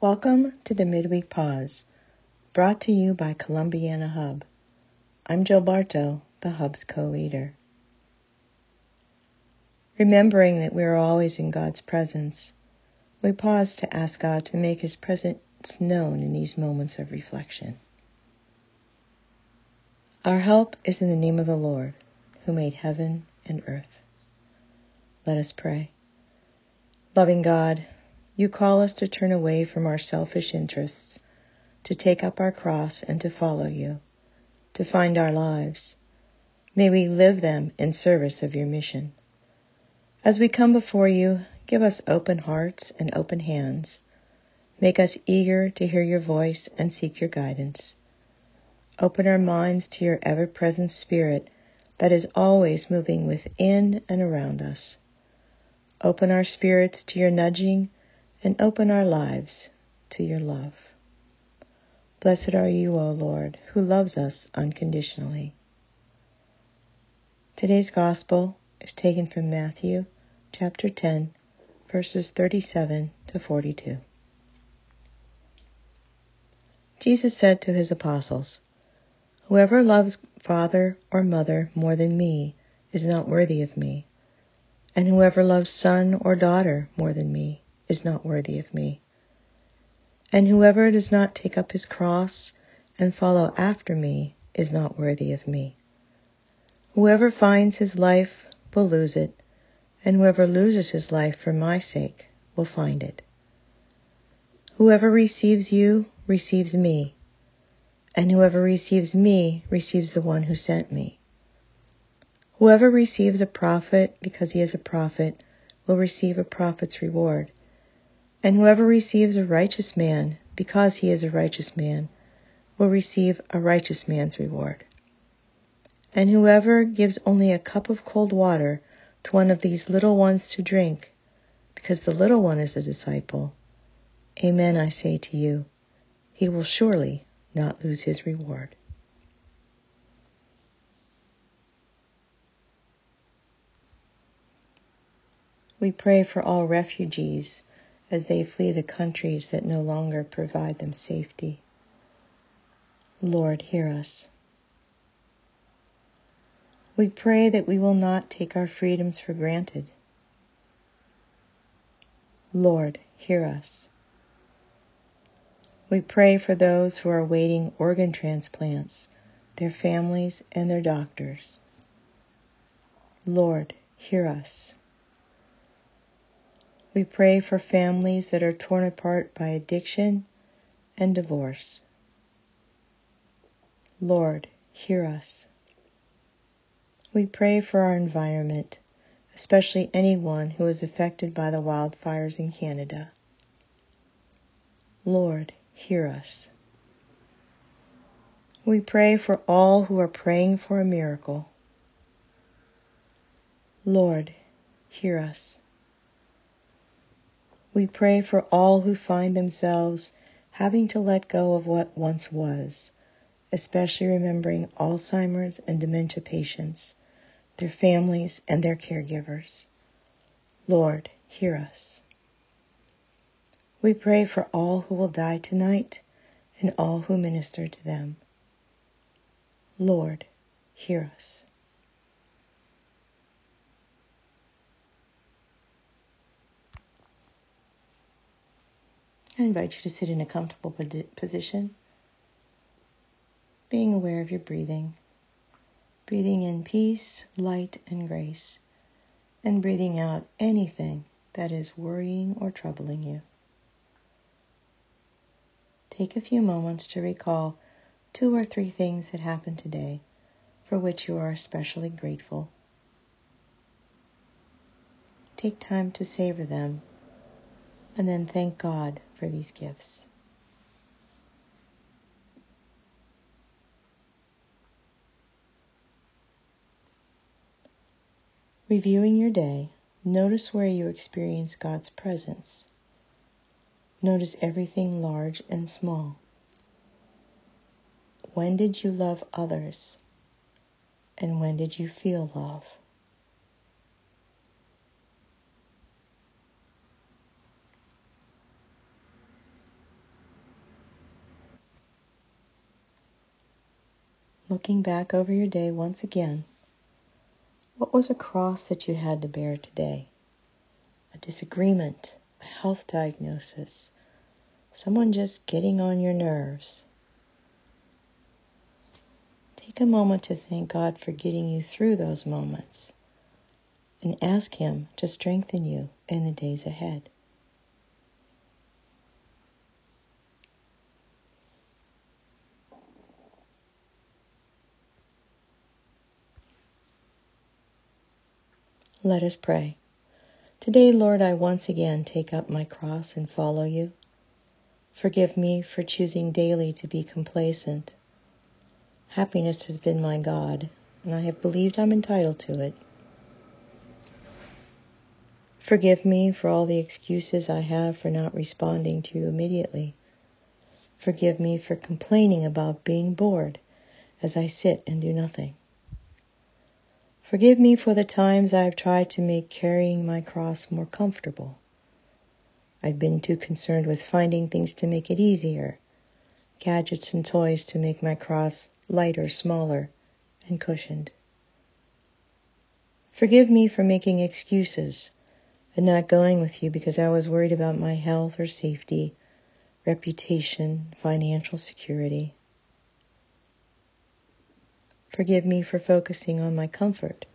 Welcome to the Midweek Pause, brought to you by Columbiana Hub. I'm Jill Bartow, the Hub's co-leader. Remembering that we are always in God's presence, we pause to ask God to make his presence known in these moments of reflection. Our help is in the name of the Lord, who made heaven and earth. Let us pray. Loving God, you call us to turn away from our selfish interests, to take up our cross and to follow you, to find our lives. May we live them in service of your mission. As we come before you, give us open hearts and open hands. Make us eager to hear your voice and seek your guidance. Open our minds to your ever-present spirit that is always moving within and around us. Open our spirits to your nudging and open our lives to your love. Blessed are you, O Lord, who loves us unconditionally. Today's gospel is taken from Matthew chapter 10, verses 37 to 42. Jesus said to his apostles, Whoever loves father or mother more than me is not worthy of me, and whoever loves son or daughter more than me is not worthy of me. And whoever does not take up his cross and follow after me is not worthy of me. Whoever finds his life will lose it, and whoever loses his life for my sake will find it. Whoever receives you receives me, and whoever receives me receives the one who sent me. Whoever receives a prophet because he is a prophet will receive a prophet's reward. And whoever receives a righteous man, because he is a righteous man, will receive a righteous man's reward. And whoever gives only a cup of cold water to one of these little ones to drink, because the little one is a disciple, Amen, I say to you, he will surely not lose his reward. We pray for all refugees as they flee the countries that no longer provide them safety. Lord, hear us. We pray that we will not take our freedoms for granted. Lord, hear us. We pray for those who are awaiting organ transplants, their families, and their doctors. Lord, hear us. We pray for families that are torn apart by addiction and divorce. Lord, hear us. We pray for our environment, especially anyone who is affected by the wildfires in Canada. Lord, hear us. We pray for all who are praying for a miracle. Lord, hear us. We pray for all who find themselves having to let go of what once was, especially remembering Alzheimer's and dementia patients, their families, and their caregivers. Lord, hear us. We pray for all who will die tonight and all who minister to them. Lord, hear us. I invite you to sit in a comfortable position, being aware of your breathing, breathing in peace, light, and grace, and breathing out anything that is worrying or troubling you. Take a few moments to recall two or three things that happened today for which you are especially grateful. Take time to savor them and then thank God for these gifts. Reviewing your day, notice where you experience God's presence. Notice everything large and small. When did you love others? And when did you feel love? Looking back over your day once again, what was a cross that you had to bear today? A disagreement, a health diagnosis, someone just getting on your nerves. Take a moment to thank God for getting you through those moments and ask Him to strengthen you in the days ahead. Let us pray. Today, Lord, I once again take up my cross and follow you. Forgive me for choosing daily to be complacent. Happiness has been my God, and I have believed I'm entitled to it. Forgive me for all the excuses I have for not responding to you immediately. Forgive me for complaining about being bored as I sit and do nothing. Forgive me for the times I have tried to make carrying my cross more comfortable. I've been too concerned with finding things to make it easier, gadgets and toys to make my cross lighter, smaller, and cushioned. Forgive me for making excuses and not going with you because I was worried about my health or safety, reputation, financial security. Forgive me for focusing on my comfort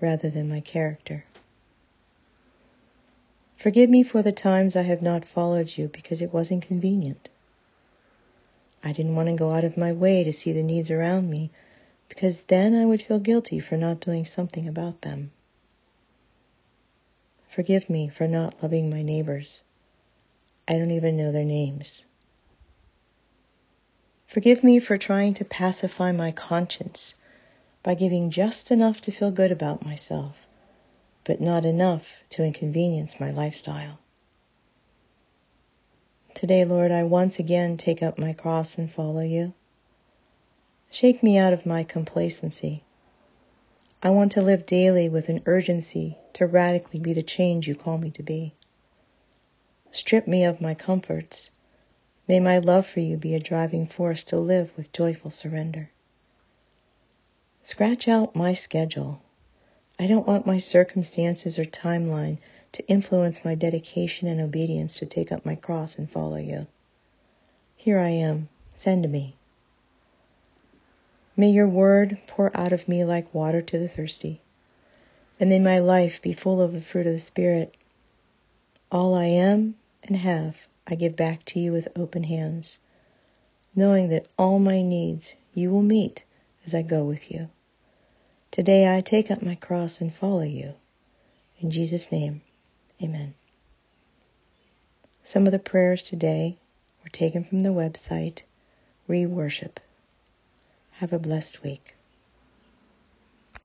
rather than my character. Forgive me for the times I have not followed you because it wasn't convenient. I didn't want to go out of my way to see the needs around me because then I would feel guilty for not doing something about them. Forgive me for not loving my neighbors. I don't even know their names. Forgive me for trying to pacify my conscience by giving just enough to feel good about myself, but not enough to inconvenience my lifestyle. Today, Lord, I once again take up my cross and follow you. Shake me out of my complacency. I want to live daily with an urgency to radically be the change you call me to be. Strip me of my comforts May my love for you be a driving force to live with joyful surrender. Scratch out my schedule. I don't want my circumstances or timeline to influence my dedication and obedience to take up my cross and follow you. Here I am. Send me. May your word pour out of me like water to the thirsty, and may my life be full of the fruit of the Spirit. All I am and have I give back to you with open hands, knowing that all my needs you will meet as I go with you. Today I take up my cross and follow you. In Jesus' name, amen. Some of the prayers today were taken from the website We Worship. Have a blessed week.